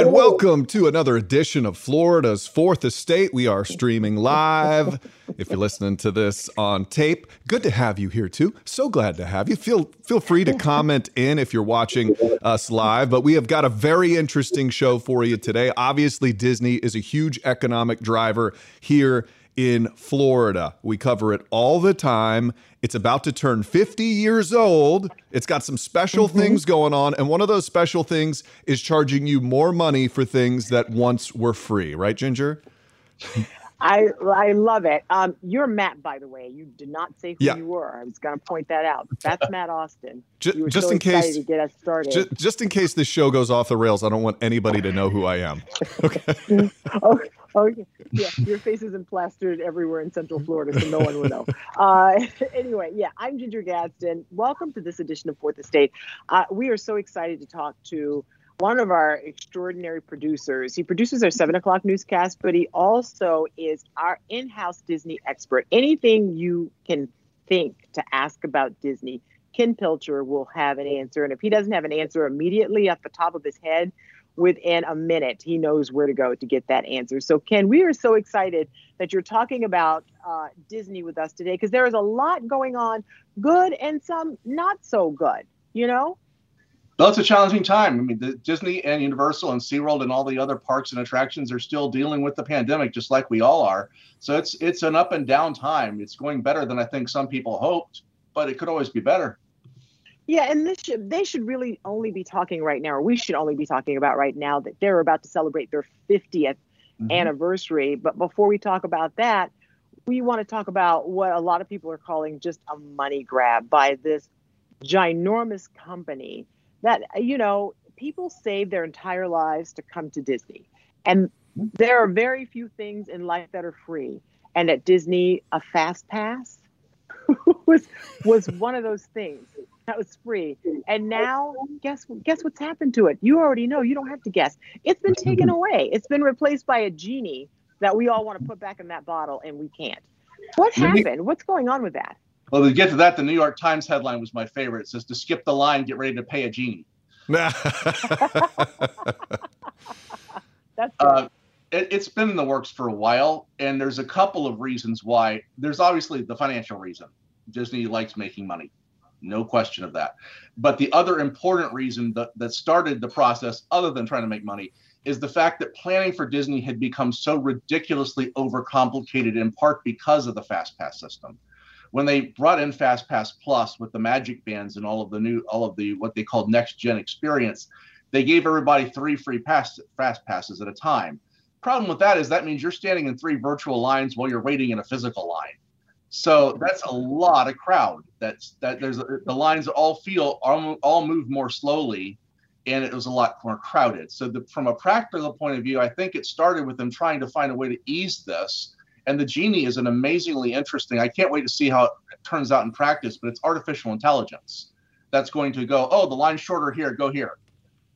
And welcome to another edition of Florida's Fourth Estate. We are streaming live. If you're listening to this on tape, good to have you here too. So glad to have you. Feel feel free to comment in if you're watching us live. But we have got a very interesting show for you today. Obviously, Disney is a huge economic driver here in Florida. We cover it all the time. It's about to turn 50 years old. It's got some special mm-hmm. things going on. And one of those special things is charging you more money for things that once were free, right, Ginger? I I love it. Um, you're Matt, by the way. You did not say who yeah. you were. I was going to point that out. That's Matt Austin. just, just so in case to get us started. Just, just, in case this show goes off the rails, I don't want anybody to know who I am. Okay. okay. Oh yeah, your face isn't plastered everywhere in Central Florida, so no one will know. Uh, anyway, yeah, I'm Ginger Gadsden. Welcome to this edition of Fourth Estate. Uh, we are so excited to talk to one of our extraordinary producers. He produces our seven o'clock newscast, but he also is our in-house Disney expert. Anything you can think to ask about Disney, Ken Pilcher will have an answer. And if he doesn't have an answer immediately off the top of his head, within a minute, he knows where to go to get that answer. So, Ken, we are so excited that you're talking about uh, Disney with us today because there is a lot going on, good and some not so good, you know? Well, it's a challenging time. I mean, the Disney and Universal and SeaWorld and all the other parks and attractions are still dealing with the pandemic, just like we all are. So it's it's an up and down time. It's going better than I think some people hoped, but it could always be better. Yeah, and this should they should really only be talking right now, or we should only be talking about right now that they're about to celebrate their 50th mm-hmm. anniversary. But before we talk about that, we want to talk about what a lot of people are calling just a money grab by this ginormous company that you know people save their entire lives to come to Disney, and there are very few things in life that are free. And at Disney, a fast pass was was one of those things that was free. And now guess guess what's happened to it? You already know. You don't have to guess. It's been taken away. It's been replaced by a genie that we all want to put back in that bottle and we can't. What happened? What's going on with that? Well, to get to that, the New York Times headline was my favorite. It says to skip the line, get ready to pay a genie. That's uh, it, has been in the works for a while, and there's a couple of reasons why. There's obviously the financial reason. Disney likes making money no question of that. But the other important reason that, that started the process, other than trying to make money, is the fact that planning for Disney had become so ridiculously overcomplicated in part because of the Fast Pass system. When they brought in Fast Pass Plus with the Magic Bands and all of the new, all of the what they called next gen experience, they gave everybody three free pass, Fast Passes at a time. Problem with that is that means you're standing in three virtual lines while you're waiting in a physical line. So that's a lot of crowd. That's that there's the lines all feel all, all move more slowly, and it was a lot more crowded. So the, from a practical point of view, I think it started with them trying to find a way to ease this. And the genie is an amazingly interesting. I can't wait to see how it turns out in practice. But it's artificial intelligence that's going to go. Oh, the line's shorter here. Go here.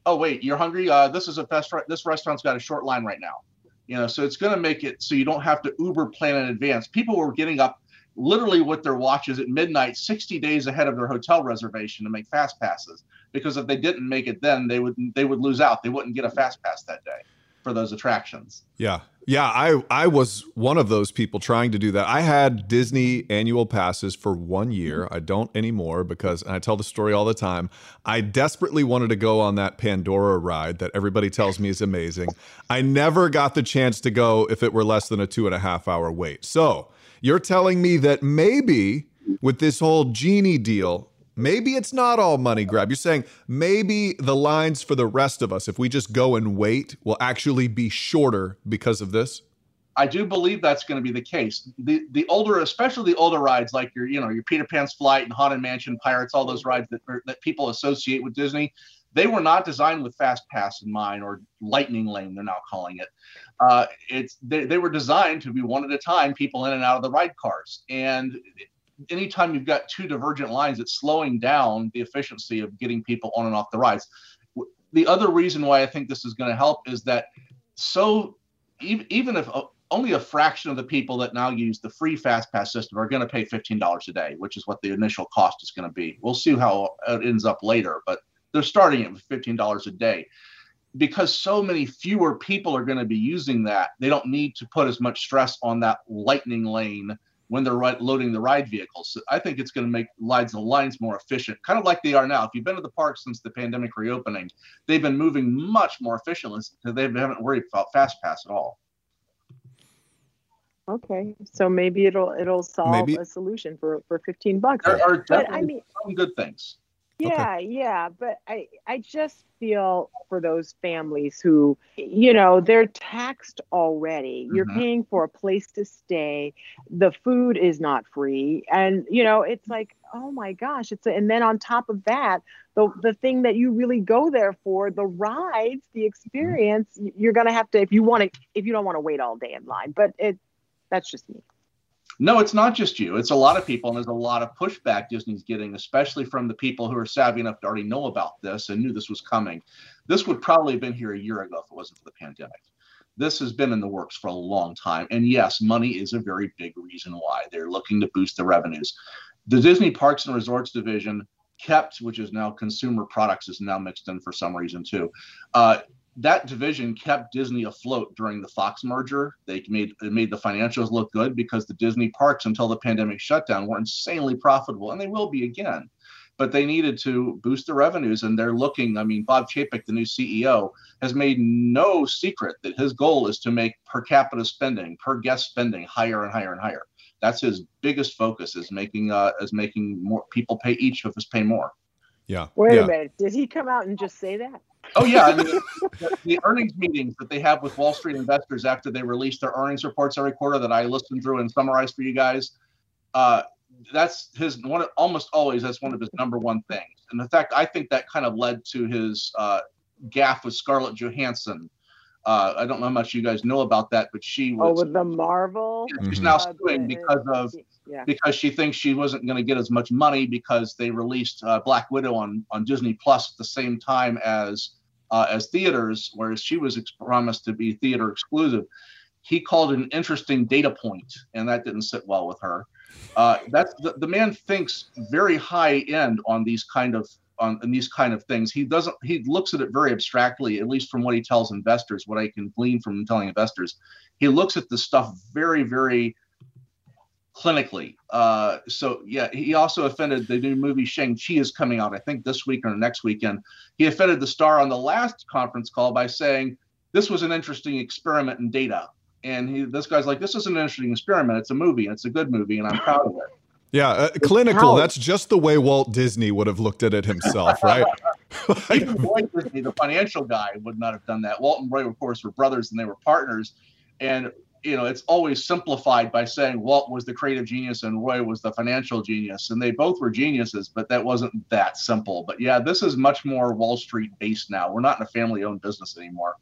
Oh wait, you're hungry. Uh, this is a best. This restaurant's got a short line right now. You know, so it's going to make it so you don't have to Uber plan in advance. People were getting up literally with their watches at midnight 60 days ahead of their hotel reservation to make fast passes. Because if they didn't make it then they would they would lose out. They wouldn't get a fast pass that day for those attractions. Yeah. Yeah i i was one of those people trying to do that. I had disney annual passes for one year. I don't anymore because i tell the story all the time i desperately wanted to go on that pandora ride that everybody tells me is amazing. I never got the chance to go if it were less than a two and a half hour wait. So you're telling me that maybe with this whole genie deal, maybe it's not all money grab. You're saying maybe the lines for the rest of us, if we just go and wait, will actually be shorter because of this? I do believe that's going to be the case. The the older, especially the older rides like your, you know, your Peter Pan's Flight and Haunted Mansion, Pirates, all those rides that that people associate with Disney, they were not designed with Fast Pass in mind or Lightning Lane, they're now calling it. Uh, it's they, they were designed to be one at a time, people in and out of the ride cars. And anytime you've got two divergent lines, it's slowing down the efficiency of getting people on and off the rides. The other reason why I think this is going to help is that so even if uh, only a fraction of the people that now use the free fast pass system are going to pay $15 a day which is what the initial cost is going to be we'll see how it ends up later but they're starting it with $15 a day because so many fewer people are going to be using that, they don't need to put as much stress on that lightning lane when they're right, loading the ride vehicles. So I think it's going to make lines the lines more efficient, kind of like they are now. If you've been to the park since the pandemic reopening, they've been moving much more efficiently because they haven't worried about fast pass at all. Okay, so maybe it'll it'll solve maybe. a solution for for fifteen bucks. There are definitely but, I mean, some good things. Yeah, okay. yeah, but I I just feel for those families who you know they're taxed already. You're mm-hmm. paying for a place to stay. The food is not free and you know it's like oh my gosh it's a, and then on top of that the the thing that you really go there for the rides the experience mm-hmm. you're going to have to if you want to if you don't want to wait all day in line but it that's just me no, it's not just you. It's a lot of people, and there's a lot of pushback Disney's getting, especially from the people who are savvy enough to already know about this and knew this was coming. This would probably have been here a year ago if it wasn't for the pandemic. This has been in the works for a long time. And yes, money is a very big reason why they're looking to boost the revenues. The Disney Parks and Resorts division kept, which is now consumer products, is now mixed in for some reason too. Uh, that division kept Disney afloat during the Fox merger. They made it made the financials look good because the Disney parks until the pandemic shutdown were insanely profitable, and they will be again. But they needed to boost the revenues, and they're looking. I mean, Bob Chapek, the new CEO, has made no secret that his goal is to make per capita spending, per guest spending, higher and higher and higher. That's his biggest focus is making uh, is making more people pay each of us pay more. Yeah. Wait yeah. a minute. Did he come out and just say that? Oh yeah, I mean, the, the, earnings meetings that they have with Wall Street investors after they release their earnings reports every quarter that I listen through and summarize for you guys. Uh, that's his one. Almost always, that's one of his number one things. And in fact, I think that kind of led to his uh, gaffe with Scarlett Johansson. Uh, I don't know how much you guys know about that, but she was. Oh, with the Marvel. She's now suing because of yeah. because she thinks she wasn't going to get as much money because they released uh, Black Widow on on Disney Plus at the same time as uh, as theaters, whereas she was ex- promised to be theater exclusive. He called an interesting data point, and that didn't sit well with her. Uh, that's the, the man thinks very high end on these kind of on, on these kind of things. He doesn't. He looks at it very abstractly, at least from what he tells investors. What I can glean from telling investors, he looks at the stuff very, very clinically. Uh, so yeah, he also offended the new movie Shang Chi is coming out. I think this week or next weekend. He offended the star on the last conference call by saying this was an interesting experiment in data. And he, this guy's like, this is an interesting experiment. It's a movie, and it's a good movie, and I'm proud of it. Yeah, uh, clinical. That's just the way Walt Disney would have looked at it himself, right? Even Walt Disney, the financial guy, would not have done that. Walt and Roy, of course, were brothers and they were partners. And you know, it's always simplified by saying Walt was the creative genius and Roy was the financial genius, and they both were geniuses, but that wasn't that simple. But yeah, this is much more Wall Street based now. We're not in a family-owned business anymore.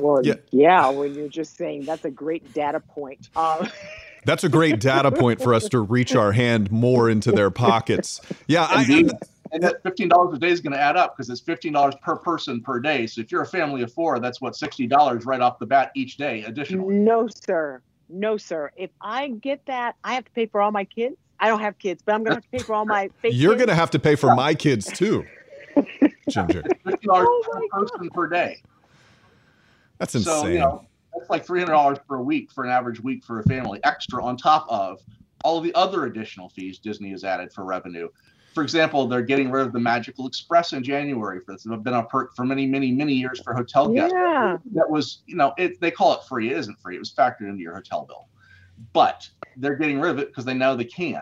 Well, yeah. yeah, when you're just saying that's a great data point. Um, that's a great data point for us to reach our hand more into their pockets. Yeah, I, and that fifteen dollars a day is going to add up because it's fifteen dollars per person per day. So if you're a family of four, that's what sixty dollars right off the bat each day. additional. no, sir, no, sir. If I get that, I have to pay for all my kids. I don't have kids, but I'm going to have to pay for all my. You're going to have to pay for my kids too, Ginger. Fifty dollars oh per person per day. That's insane. So, you know, that's like three hundred dollars per week for an average week for a family, extra on top of all the other additional fees Disney has added for revenue for example, they're getting rid of the Magical Express in January. For this, it's been a perk for many, many, many years for hotel guests. Yeah. That was, you know, it, they call it free. It isn't free. It was factored into your hotel bill, but they're getting rid of it because they know they can.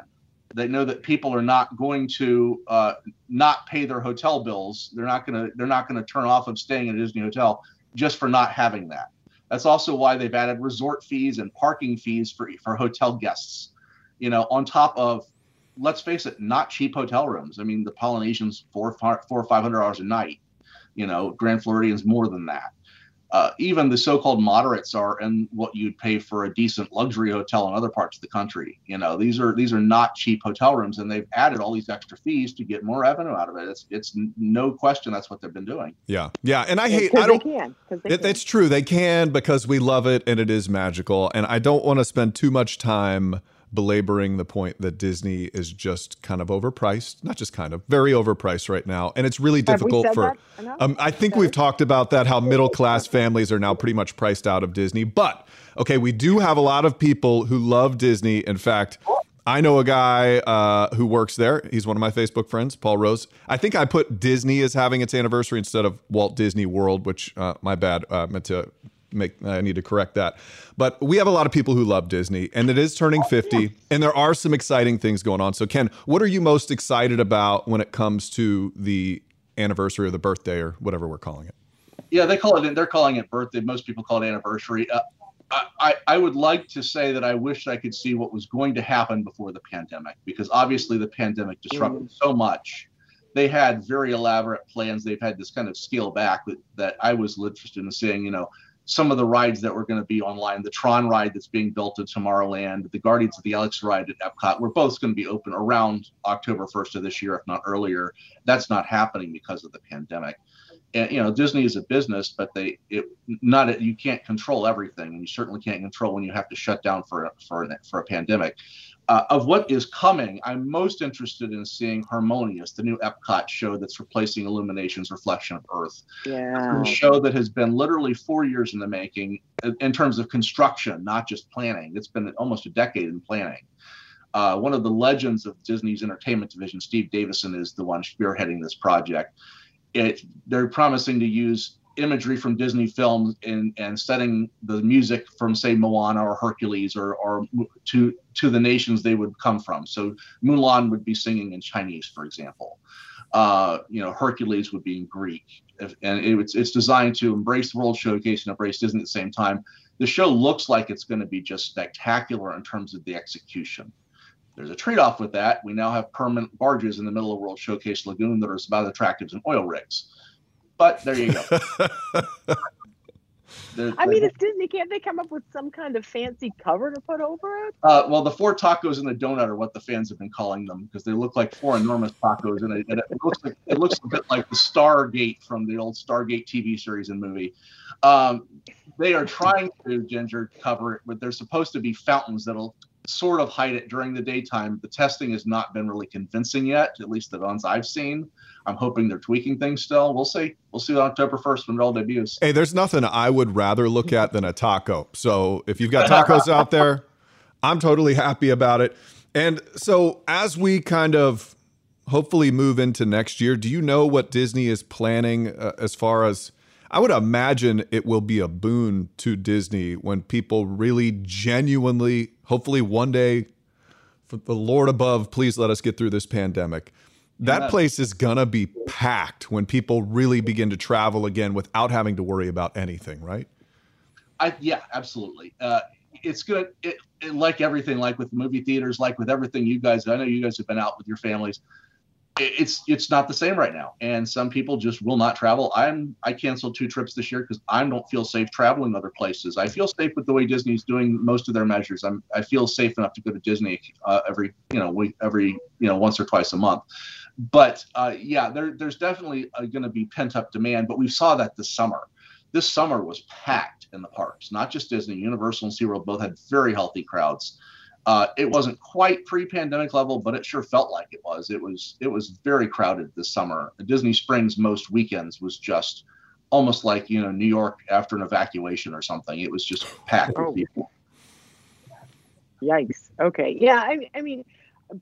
They know that people are not going to uh, not pay their hotel bills. They're not going to. They're not going to turn off of staying at a Disney hotel just for not having that. That's also why they've added resort fees and parking fees for for hotel guests. You know, on top of let's face it, not cheap hotel rooms. I mean, the Polynesian's four, four or five hundred dollars a night. You know, Grand Floridian's more than that. Uh, even the so-called moderates are in what you'd pay for a decent luxury hotel in other parts of the country. You know, these are these are not cheap hotel rooms, and they've added all these extra fees to get more revenue out of it. It's it's no question that's what they've been doing. Yeah, yeah, and I hate. I don't. Can, it, it's true they can because we love it and it is magical, and I don't want to spend too much time belaboring the point that Disney is just kind of overpriced, not just kind of, very overpriced right now. And it's really difficult for, um, I think we've talked about that, how middle class families are now pretty much priced out of Disney. But, okay, we do have a lot of people who love Disney. In fact, I know a guy uh, who works there. He's one of my Facebook friends, Paul Rose. I think I put Disney as having its anniversary instead of Walt Disney World, which uh, my bad. Uh, meant to make. I need to correct that. But we have a lot of people who love Disney, and it is turning 50, and there are some exciting things going on. So, Ken, what are you most excited about when it comes to the anniversary or the birthday or whatever we're calling it? Yeah, they call it. They're calling it birthday. Most people call it anniversary. Uh, I, I would like to say that I wish I could see what was going to happen before the pandemic, because obviously the pandemic disrupted so much. They had very elaborate plans. They've had this kind of scale back that, that I was interested in seeing, you know, some of the rides that were going to be online, the Tron ride that's being built at Tomorrowland, the Guardians of the Galaxy ride at Epcot, we're both going to be open around October 1st of this year, if not earlier. That's not happening because of the pandemic and you know Disney is a business, but they it not you can't control everything, and you certainly can't control when you have to shut down for for for a pandemic. Uh, of what is coming, I'm most interested in seeing Harmonious, the new Epcot show that's replacing IllumiNations Reflection of Earth. Yeah, a show that has been literally four years in the making in terms of construction, not just planning. It's been almost a decade in planning. Uh, one of the legends of Disney's entertainment division, Steve Davison, is the one spearheading this project it they're promising to use imagery from Disney films and and setting the music from say Moana or Hercules or or to to the nations they would come from. So Mulan would be singing in Chinese, for example. Uh, you know, Hercules would be in Greek, if, and it, it's it's designed to embrace the World Showcase and embrace Disney at the same time. The show looks like it's going to be just spectacular in terms of the execution. There's a trade-off with that. We now have permanent barges in the middle of World Showcase Lagoon that are about as attractive as oil rigs. But there you go. I mean, it's Disney. Can't they come up with some kind of fancy cover to put over it? Uh, well, the four tacos and the donut are what the fans have been calling them because they look like four enormous tacos, and it, and it looks like it looks a bit like the Stargate from the old Stargate TV series and movie. Um, they are trying to ginger cover it, but they're supposed to be fountains that'll sort of hide it during the daytime. The testing has not been really convincing yet, at least the ones I've seen. I'm hoping they're tweaking things still. We'll see. We'll see on October 1st when it all debuts. Hey, there's nothing I would rather look at than a taco. So if you've got tacos out there, I'm totally happy about it. And so as we kind of hopefully move into next year, do you know what Disney is planning uh, as far as I would imagine it will be a boon to Disney when people really genuinely, hopefully one day, for the Lord above, please let us get through this pandemic. That yeah. place is gonna be packed when people really begin to travel again without having to worry about anything, right? I, yeah, absolutely. Uh, it's good. It, it, like everything, like with movie theaters, like with everything you guys. I know you guys have been out with your families it's it's not the same right now. And some people just will not travel. I'm i canceled two trips this year because i don't feel safe traveling other places. I feel safe with the way disney's doing most of their measures. I'm i feel safe enough to go to disney uh, every you know week every you know once or twice a month. But uh, yeah there, there's definitely uh, going to be pent up demand but we saw that this summer. This summer was packed in the parks not just disney. Universal and seaworld both had very healthy crowds uh, it wasn't quite pre-pandemic level, but it sure felt like it was. It was it was very crowded this summer. Disney Springs most weekends was just almost like you know New York after an evacuation or something. It was just packed oh. with people. Yikes! Okay, yeah. I, I mean,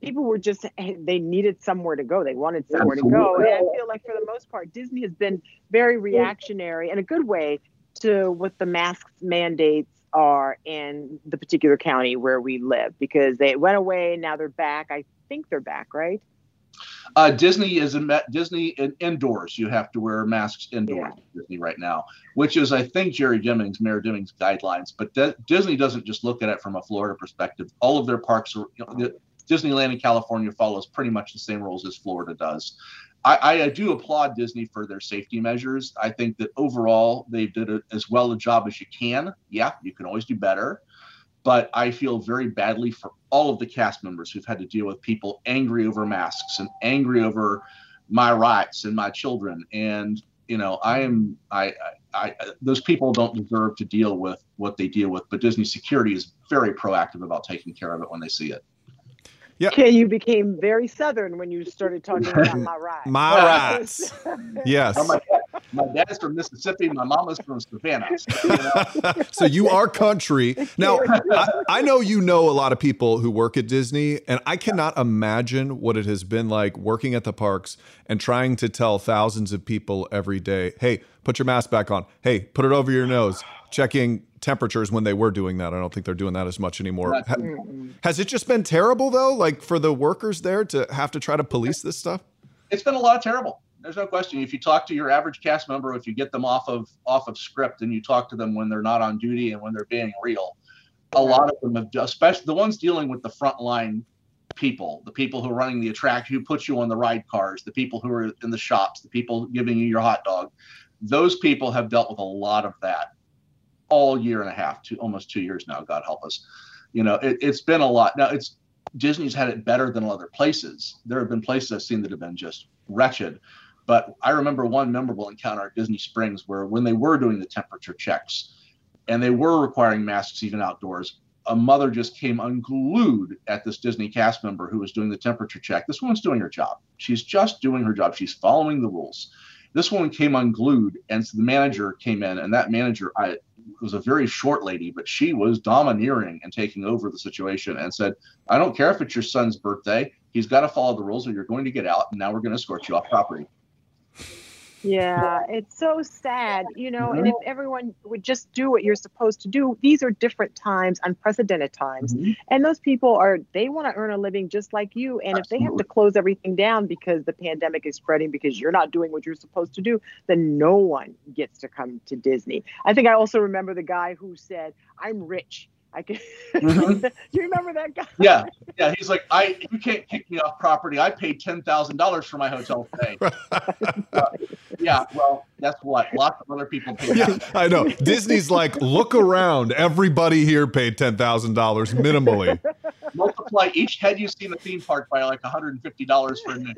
people were just they needed somewhere to go. They wanted somewhere to go, and I feel like for the most part, Disney has been very reactionary in a good way to what the masks mandates are in the particular county where we live because they went away. Now they're back. I think they're back, right? Uh, Disney is in Disney in, indoors. You have to wear masks indoors. Yeah. Disney right now, which is I think Jerry Demings, Mayor Demings guidelines. But D- Disney doesn't just look at it from a Florida perspective. All of their parks are. You know, Disneyland in California follows pretty much the same rules as Florida does. I, I, do applaud Disney for their safety measures. I think that overall they did a, as well a job as you can. Yeah, you can always do better. But I feel very badly for all of the cast members who've had to deal with people angry over masks and angry over my rights and my children. And You know, I am I, I, I those people don't deserve to deal with what they deal with, but Disney security is very proactive about taking care of it when they see it. Yeah. Okay, you became very southern when you started talking about my rights. My rights. yes. Oh my, my, dad's from Mississippi. My mama's from Savannah. So you, know. so you are country. Now, I, I, know you know a lot of people who work at Disney, and I cannot imagine what it has been like working at the parks and trying to tell thousands of people every day, hey, put your mask back on. Hey, put it over your nose. Checking temperatures when they were doing that. I don't think they're doing that as much anymore. Ha- has it just been terrible though, like for the workers there to have to try to police this stuff? It's been a lot of terrible. There's no question. If you talk to your average cast member, if you get them off of off of script and you talk to them when they're not on duty and when they're being real, a lot of them have, especially the ones dealing with the frontline people, the people who are running the attraction, who put you on the ride cars, the people who are in the shops, the people giving you your hot dog. Those people have dealt with a lot of that all year and a half, to almost two years now. God help us. You know, it, it's been a lot. Now it's Disney's had it better than other places. There have been places I've seen that have been just wretched. But I remember one memorable encounter at Disney Springs where when they were doing the temperature checks and they were requiring masks even outdoors, a mother just came unglued at this Disney cast member who was doing the temperature check. This woman's doing her job. She's just doing her job. She's following the rules. This woman came unglued, and so the manager came in, and that manager, I, was a very short lady, but she was domineering and taking over the situation and said, I don't care if it's your son's birthday. He's got to follow the rules or you're going to get out. And now we're going to escort you off property. Yeah, it's so sad, you know. Mm-hmm. And if everyone would just do what you're supposed to do, these are different times, unprecedented times. Mm-hmm. And those people are, they want to earn a living just like you. And Absolutely. if they have to close everything down because the pandemic is spreading because you're not doing what you're supposed to do, then no one gets to come to Disney. I think I also remember the guy who said, I'm rich I can. Mm-hmm. You remember that guy? Yeah, yeah. He's like, I you can't kick me off property. I paid ten thousand dollars for my hotel stay. uh, yeah, well, that's what lots of other people paid. Yeah, I know. Disney's like, look around. Everybody here paid ten thousand dollars minimally. Multiply each head you see in the theme park by like one hundred and fifty dollars for a minute.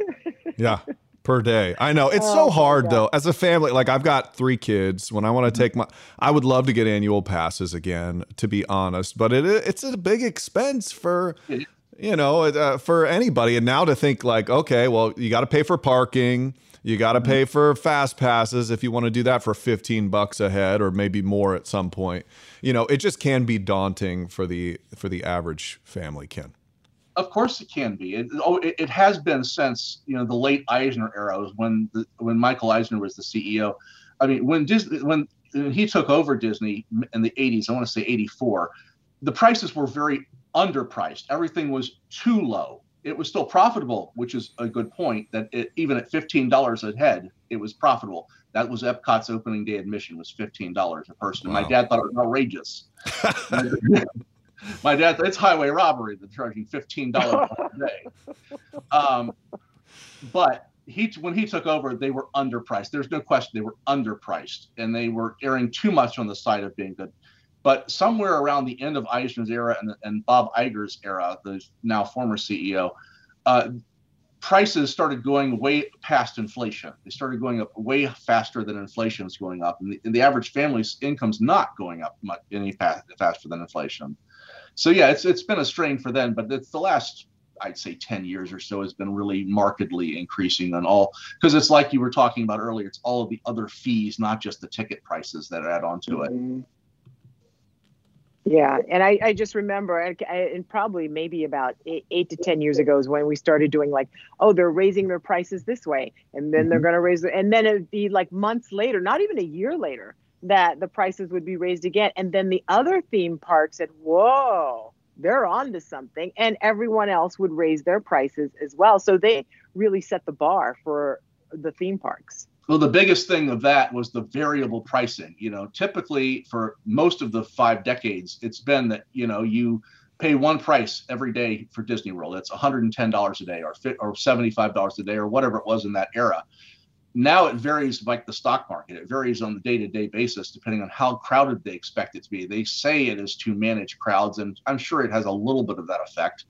Yeah per day. I know it's oh, so hard though. As a family, like I've got three kids. When I want to mm-hmm. take my, I would love to get annual passes again, to be honest. But it it's a big expense for, you know, uh, for anybody. And now to think like, okay, well, you got to pay for parking. You got to mm-hmm. pay for fast passes if you want to do that for 15 bucks a head or maybe more at some point. You know, it just can be daunting for the for the average family, Ken. Of course, it can be. It, oh, it, it, has been since you know the late Eisner era, was when the, when Michael Eisner was the CEO. I mean, when Disney when he took over Disney in the 80s, I want to say 84, the prices were very underpriced. Everything was too low. It was still profitable, which is a good point. That it, even at fifteen dollars a head, it was profitable. That was Epcot's opening day admission was fifteen dollars a person. Wow. My dad thought it was outrageous. my dad, it's highway robbery. They're charging fifteen dollars a day. Um, but he, when he took over, they were underpriced. There's no question they were underpriced, and they were erring too much on the side of being good. But somewhere around the end of Eisner's era and, and Bob Iger's era, the now former CEO, uh, prices started going way past inflation. They started going up way faster than inflation is going up, and the, and the average family's income's not going up much any faster than inflation so yeah, it's it's been a strain for them, but it's the last I'd say 10 years or so has been really markedly increasing on all because it's like you were talking about earlier, it's all of the other fees, not just the ticket prices that add on to it. Mm-hmm. Yeah, and I, I just remember, and probably maybe about eight, eight, to ten years ago is when we started doing like, oh, they're raising their prices this way, and then mm-hmm. they're going to raise and then it'd be like months later, not even a year later, that the prices would be raised again. And then the other theme park said, whoa, they're on to something. And everyone else would raise their prices as well. So they really set the bar for the theme parks. Well, the biggest thing of that was the variable pricing. You know, typically for most of the five decades, it's been that, you know, you pay one price every day for Disney World. It's $110 a day or, or $75 a day or whatever it was in that era now it varies like the stock market it varies on the day-to-day basis depending on how crowded they expect it to be they say it is to manage crowds and i'm sure it has a little bit of that effect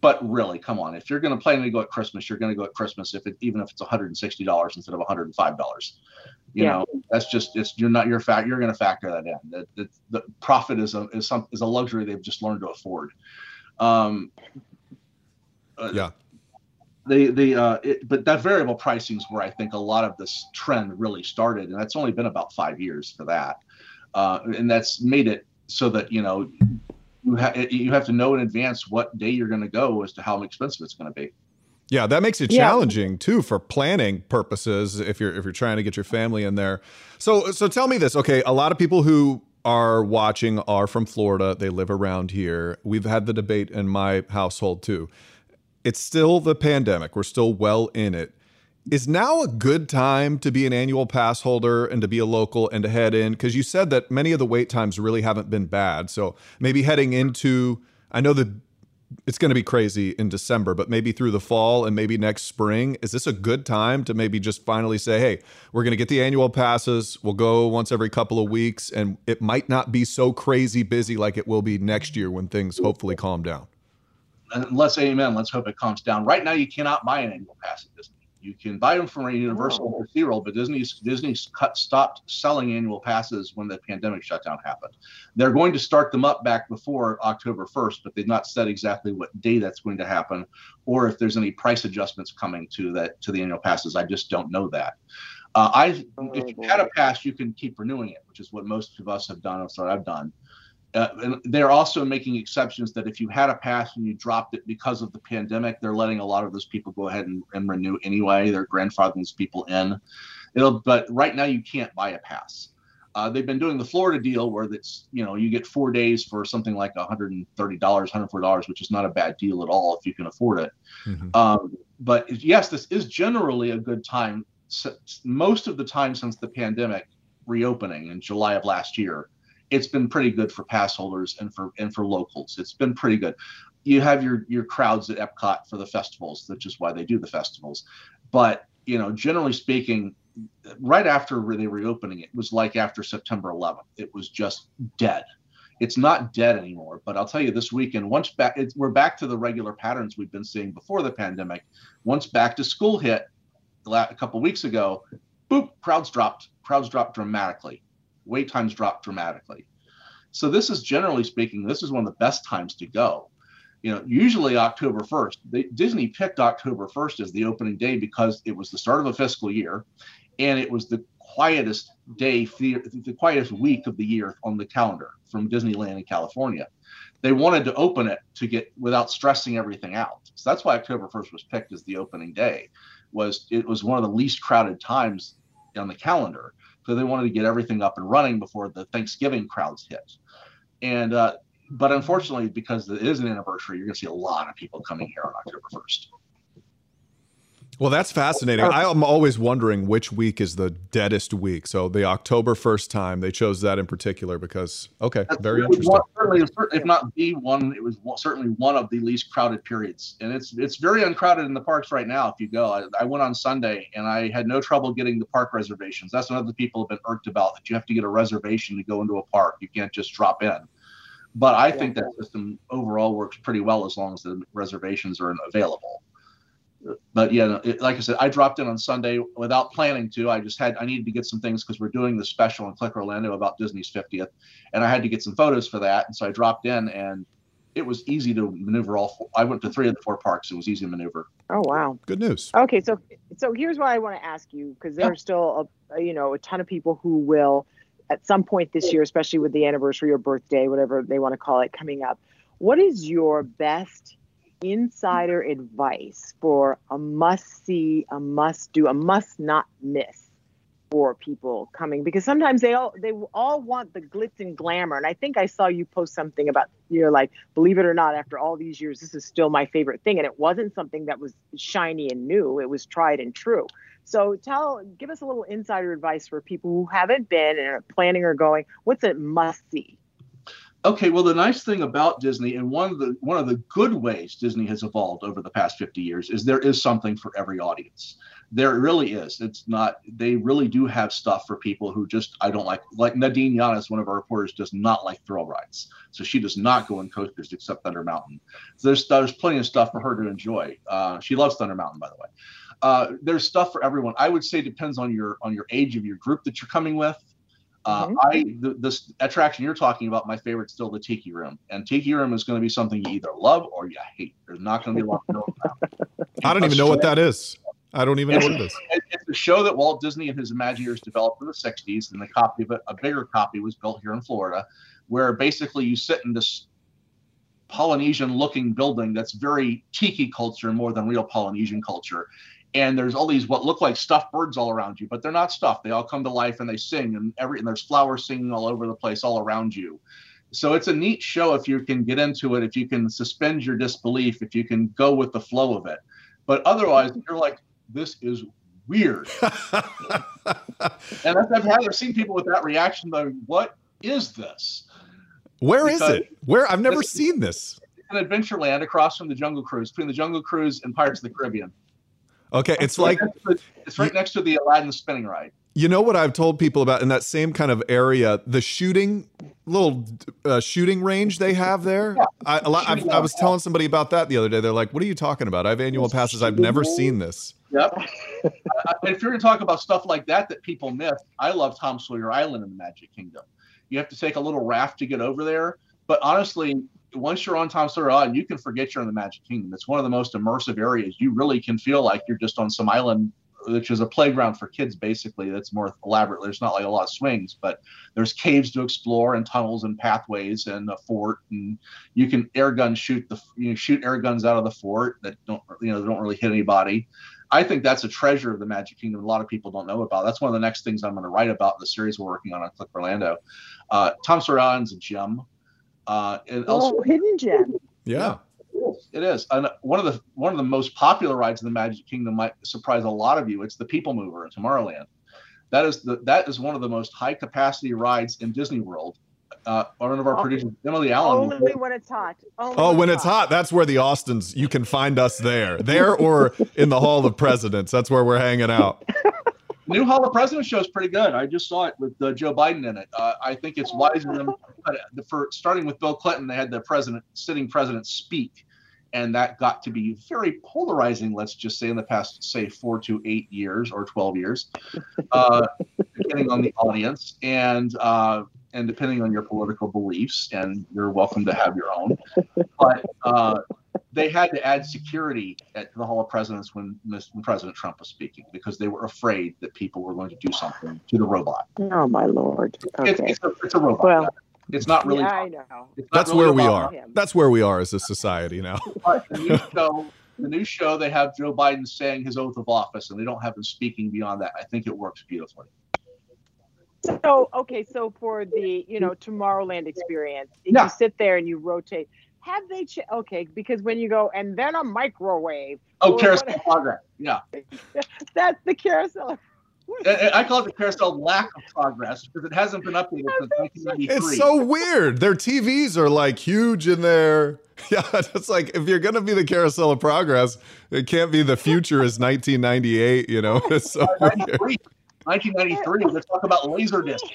But really, come on, if you're going to plan to go at Christmas, you're going to go at Christmas if it even if it's $160 instead of $105. You yeah. know, that's just it's you're not your fact you're going to factor that in. The, the, the profit is a is some is a luxury they've just learned to afford. Um, uh, yeah the the uh, it, but that variable pricing is where I think a lot of this trend really started, and that's only been about five years for that, uh, and that's made it so that you know you have you have to know in advance what day you're going to go as to how expensive it's going to be. Yeah, that makes it challenging yeah. too for planning purposes if you're if you're trying to get your family in there. So so tell me this. Okay, a lot of people who are watching are from Florida. They live around here. We've had the debate in my household too it's still the pandemic. We're still well in it. Is now a good time to be an annual pass holder and to be a local and to head in? Because you said that many of the wait times really haven't been bad. So maybe heading into, I know that it's going to be crazy in December, but maybe through the fall and maybe next spring, is this a good time to maybe just finally say, hey, we're going to get the annual passes. We'll go once every couple of weeks, and it might not be so crazy busy like it will be next year when things hopefully calm down let's amen. Let's hope it calms down. Right now, you cannot buy an annual pass at Disney. You can buy them from a Universal oh. or SeaWorld, but Disney's Disney's cut stopped selling annual passes when the pandemic shutdown happened. They're going to start them up back before October 1st, but they've not said exactly what day that's going to happen, or if there's any price adjustments coming to that to the annual passes. I just don't know that. Uh, I if you had a pass, you can keep renewing it, which is what most of us have done. So I've done. Uh, and they're also making exceptions that if you had a pass and you dropped it because of the pandemic, they're letting a lot of those people go ahead and, and renew anyway. They're grandfathering these people in. It'll, but right now you can't buy a pass. Uh, they've been doing the Florida deal where that's you know you get four days for something like $130, $104, which is not a bad deal at all if you can afford it. Mm-hmm. Um, but yes, this is generally a good time. So most of the time since the pandemic reopening in July of last year, it's been pretty good for pass holders and for and for locals. It's been pretty good. You have your your crowds at Epcot for the festivals, which is why they do the festivals. But you know, generally speaking, right after the reopening, it was like after September 11th. It was just dead. It's not dead anymore. But I'll tell you, this weekend, once back, we're back to the regular patterns we've been seeing before the pandemic. Once back to school hit a couple weeks ago, boop, crowds dropped. Crowds dropped dramatically wait times drop dramatically. So this is generally speaking, this is one of the best times to go. You know, usually October 1st. They, Disney picked October 1st as the opening day because it was the start of a fiscal year, and it was the quietest day, the quietest week of the year on the calendar from Disneyland in California. They wanted to open it to get without stressing everything out. So that's why October 1st was picked as the opening day. Was it was one of the least crowded times on the calendar so they wanted to get everything up and running before the Thanksgiving crowds hit. And uh, but unfortunately, because it is an anniversary, you're going to see a lot of people coming here on October 1st. Well, that's fascinating. Oh. I'm always wondering which week is the deadest week. So the October 1st time, they chose that in particular because, okay, that's, very interesting. One, certainly, if not the one, it was certainly one of the least crowded periods. And it's it's very uncrowded in the parks right now if you go. I, I went on Sunday and I had no trouble getting the park reservations. That's what other people have been irked about, that you have to get a reservation to go into a park. You can't just drop in. But I think that system overall works pretty well as long as the reservations are available but yeah, it, like I said, I dropped in on Sunday without planning to. I just had I needed to get some things because we're doing the special in Click Orlando about Disney's 50th, and I had to get some photos for that. And so I dropped in, and it was easy to maneuver all. Four. I went to three of the four parks. It was easy to maneuver. Oh wow, good news. Okay, so so here's what I want to ask you because there's yeah. still a, you know a ton of people who will at some point this year, especially with the anniversary or birthday, whatever they want to call it, coming up. What is your best insider advice for a must see, a must do, a must not miss for people coming. Because sometimes they all they all want the glitz and glamour. And i think i saw you post something about you're like believe it or not after all these years this is still my favorite thing. And it wasn't something that was shiny and new. It was tried and true. So tell give us a little insider advice for people who haven't been and are planning or going. What's a must see Okay, well, the nice thing about Disney, and one of the one of the good ways Disney has evolved over the past 50 years, is there is something for every audience. There really is. It's not. They really do have stuff for people who just I don't like. Like Nadeen Yanes, one of our reporters, does not like thrill rides, so she does not go on coasters except Thunder Mountain. So there's there's plenty of stuff for her to enjoy. Uh, she loves Thunder Mountain, by the way. Uh, there's stuff for everyone. I would say depends on your on your age of your group that you're coming with. Uh, mm-hmm. I the, this attraction you're talking about, my favorite still the Tiki Room, and Tiki Room is going to be something you either love or you hate. There's not going to be a lot of I don't even know what that is. I don't even know what it is. It's a show that Walt Disney and his Imagineers developed in the 60s, and the copy of it, a bigger copy, was built here in Florida, where basically you sit in this Polynesian looking building that's very tiki culture more than real Polynesian culture. And there's all these what look like stuffed birds all around you, but they're not stuffed. They all come to life and they sing, and every and there's flowers singing all over the place, all around you. So it's a neat show if you can get into it, if you can suspend your disbelief, if you can go with the flow of it. But otherwise, you're like, this is weird. and I've, I've seen people with that reaction though. What is this? Where because is it? Where I've never seen this. An Adventureland across from the Jungle Cruise, between the Jungle Cruise and Pirates of the Caribbean. Okay, it's, it's like right it's right next to the Aladdin spinning ride. You know what I've told people about in that same kind of area, the shooting little uh, shooting range they have there. Yeah. I, I, I was telling somebody about that the other day. They're like, "What are you talking about? I have annual passes. I've never seen this." Yep. uh, if you're going to talk about stuff like that that people miss, I love Tom Sawyer Island in the Magic Kingdom. You have to take a little raft to get over there, but honestly, once you're on Tom Sawyer Island, you can forget you're in the Magic Kingdom. It's one of the most immersive areas. You really can feel like you're just on some island which is a playground for kids basically. That's more elaborate. There's not like a lot of swings but there's caves to explore and tunnels and pathways and a fort and you can air gun shoot the you know, shoot air guns out of the fort that don't you know don't really hit anybody. I think that's a treasure of the magic kingdom. A lot of people don't know about. That's one of the next things i'm going to write about in the series we're working on on click orlando. Uh, tom Sawyer Island's a gem uh, and oh, also hidden gem yeah is. It is. And one of the one of the most popular rides in the Magic Kingdom might surprise a lot of you. It's the People Mover in Tomorrowland. That is the that is one of the most high capacity rides in Disney World. Uh, one of our producers, Emily Allen. Only when it's hot. Only oh, when it's hot. hot, that's where the Austins. You can find us there, there or in the Hall of Presidents. That's where we're hanging out. new Hall of Presidents show is pretty good. I just saw it with uh, Joe Biden in it. Uh, I think it's wise of them for starting with Bill Clinton. They had the president, sitting president, speak, and that got to be very polarizing let's just say in the past say four to eight years or 12 years uh, depending on the audience and uh, and depending on your political beliefs and you're welcome to have your own but uh, they had to add security at the hall of presidents when, when president trump was speaking because they were afraid that people were going to do something to the robot oh my lord okay. it's, it's, a, it's a robot well it's not really. Yeah, I know. That's really where we are. Him. That's where we are as a society now. but the new show, the new show, they have Joe Biden saying his oath of office, and they don't have him speaking beyond that. I think it works beautifully. So okay, so for the you know Tomorrowland experience, yeah. you sit there and you rotate. Have they ch- okay? Because when you go and then a microwave. Oh, carousel progress. Yeah. That's the carousel I call it the carousel lack of progress because it hasn't been updated since 1993. It's so weird. Their TVs are like huge in there. Yeah, it's like if you're gonna be the carousel of progress, it can't be the future is 1998. You know, it's so 1993. Let's talk about laser discs.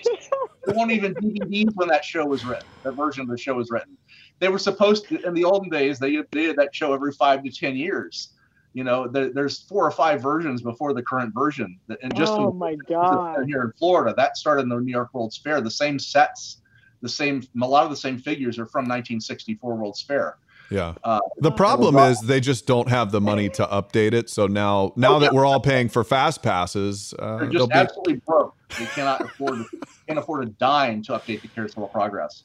They weren't even DVDs when that show was written. That version of the show was written. They were supposed to in the olden days. They did that show every five to ten years. You know the, there's four or five versions before the current version. And just oh in, my god. here in florida that started in the new york world's fair. The same sets the same a lot of the same figures are from 1964 world's fair. Yeah. Uh, the problem is they just don't have the money to update it. So now now that we're all paying for fast passes uh, they're just absolutely be... broke. They cannot afford can't afford a dime to update the carousel of progress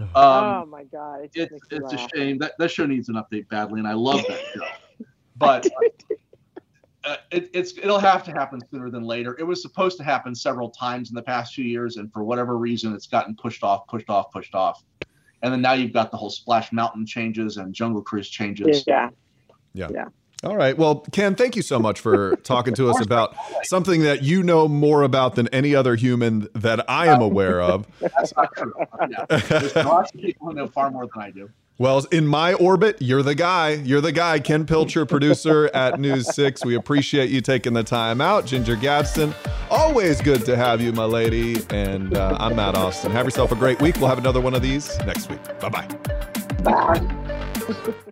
um, oh my god it's, it's a shame that that show needs an update badly and i love that show but uh, it, it's it'll have to happen sooner than later. It was supposed to happen several times in the past few years, and for whatever reason, it's gotten pushed off, pushed off, pushed off. And then now you've got the whole Splash Mountain changes and Jungle Cruise changes. Yeah. Yeah. Yeah. All right. Well, Ken, thank you so much for talking to us about something that you know more about than any other human that I am aware of. That's not true. Yeah. There's lots of people who know far more than I do. Well, in my orbit, you're the guy. You're the guy. Ken Pilcher, producer at News 6. We appreciate you taking the time out. Ginger Gadsden, always good to have you, my lady. And uh, I'm Matt Austin. Have yourself a great week. We'll have another one of these next week. Bye-bye. Bye.